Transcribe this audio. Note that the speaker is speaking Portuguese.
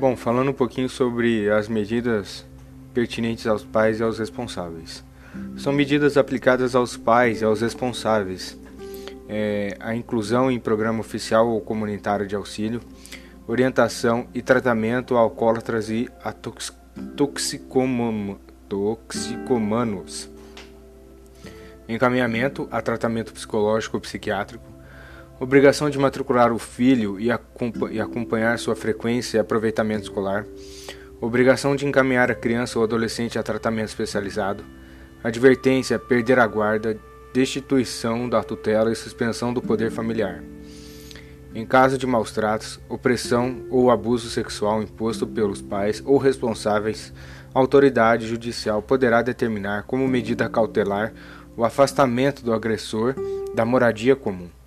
Bom, falando um pouquinho sobre as medidas pertinentes aos pais e aos responsáveis. São medidas aplicadas aos pais e aos responsáveis. É, a inclusão em programa oficial ou comunitário de auxílio, orientação e tratamento a alcoólatras e a tox toxicomanos, encaminhamento a tratamento psicológico ou psiquiátrico, Obrigação de matricular o filho e, acompanhar sua frequência e aproveitamento escolar. Obrigação de encaminhar a criança ou adolescente a tratamento especializado. Advertência: perder a guarda, destituição da tutela e suspensão do poder familiar. Em caso de maus tratos, opressão ou abuso sexual imposto pelos pais ou responsáveis, a autoridade judicial poderá determinar como medida cautelar o afastamento do agressor da moradia comum.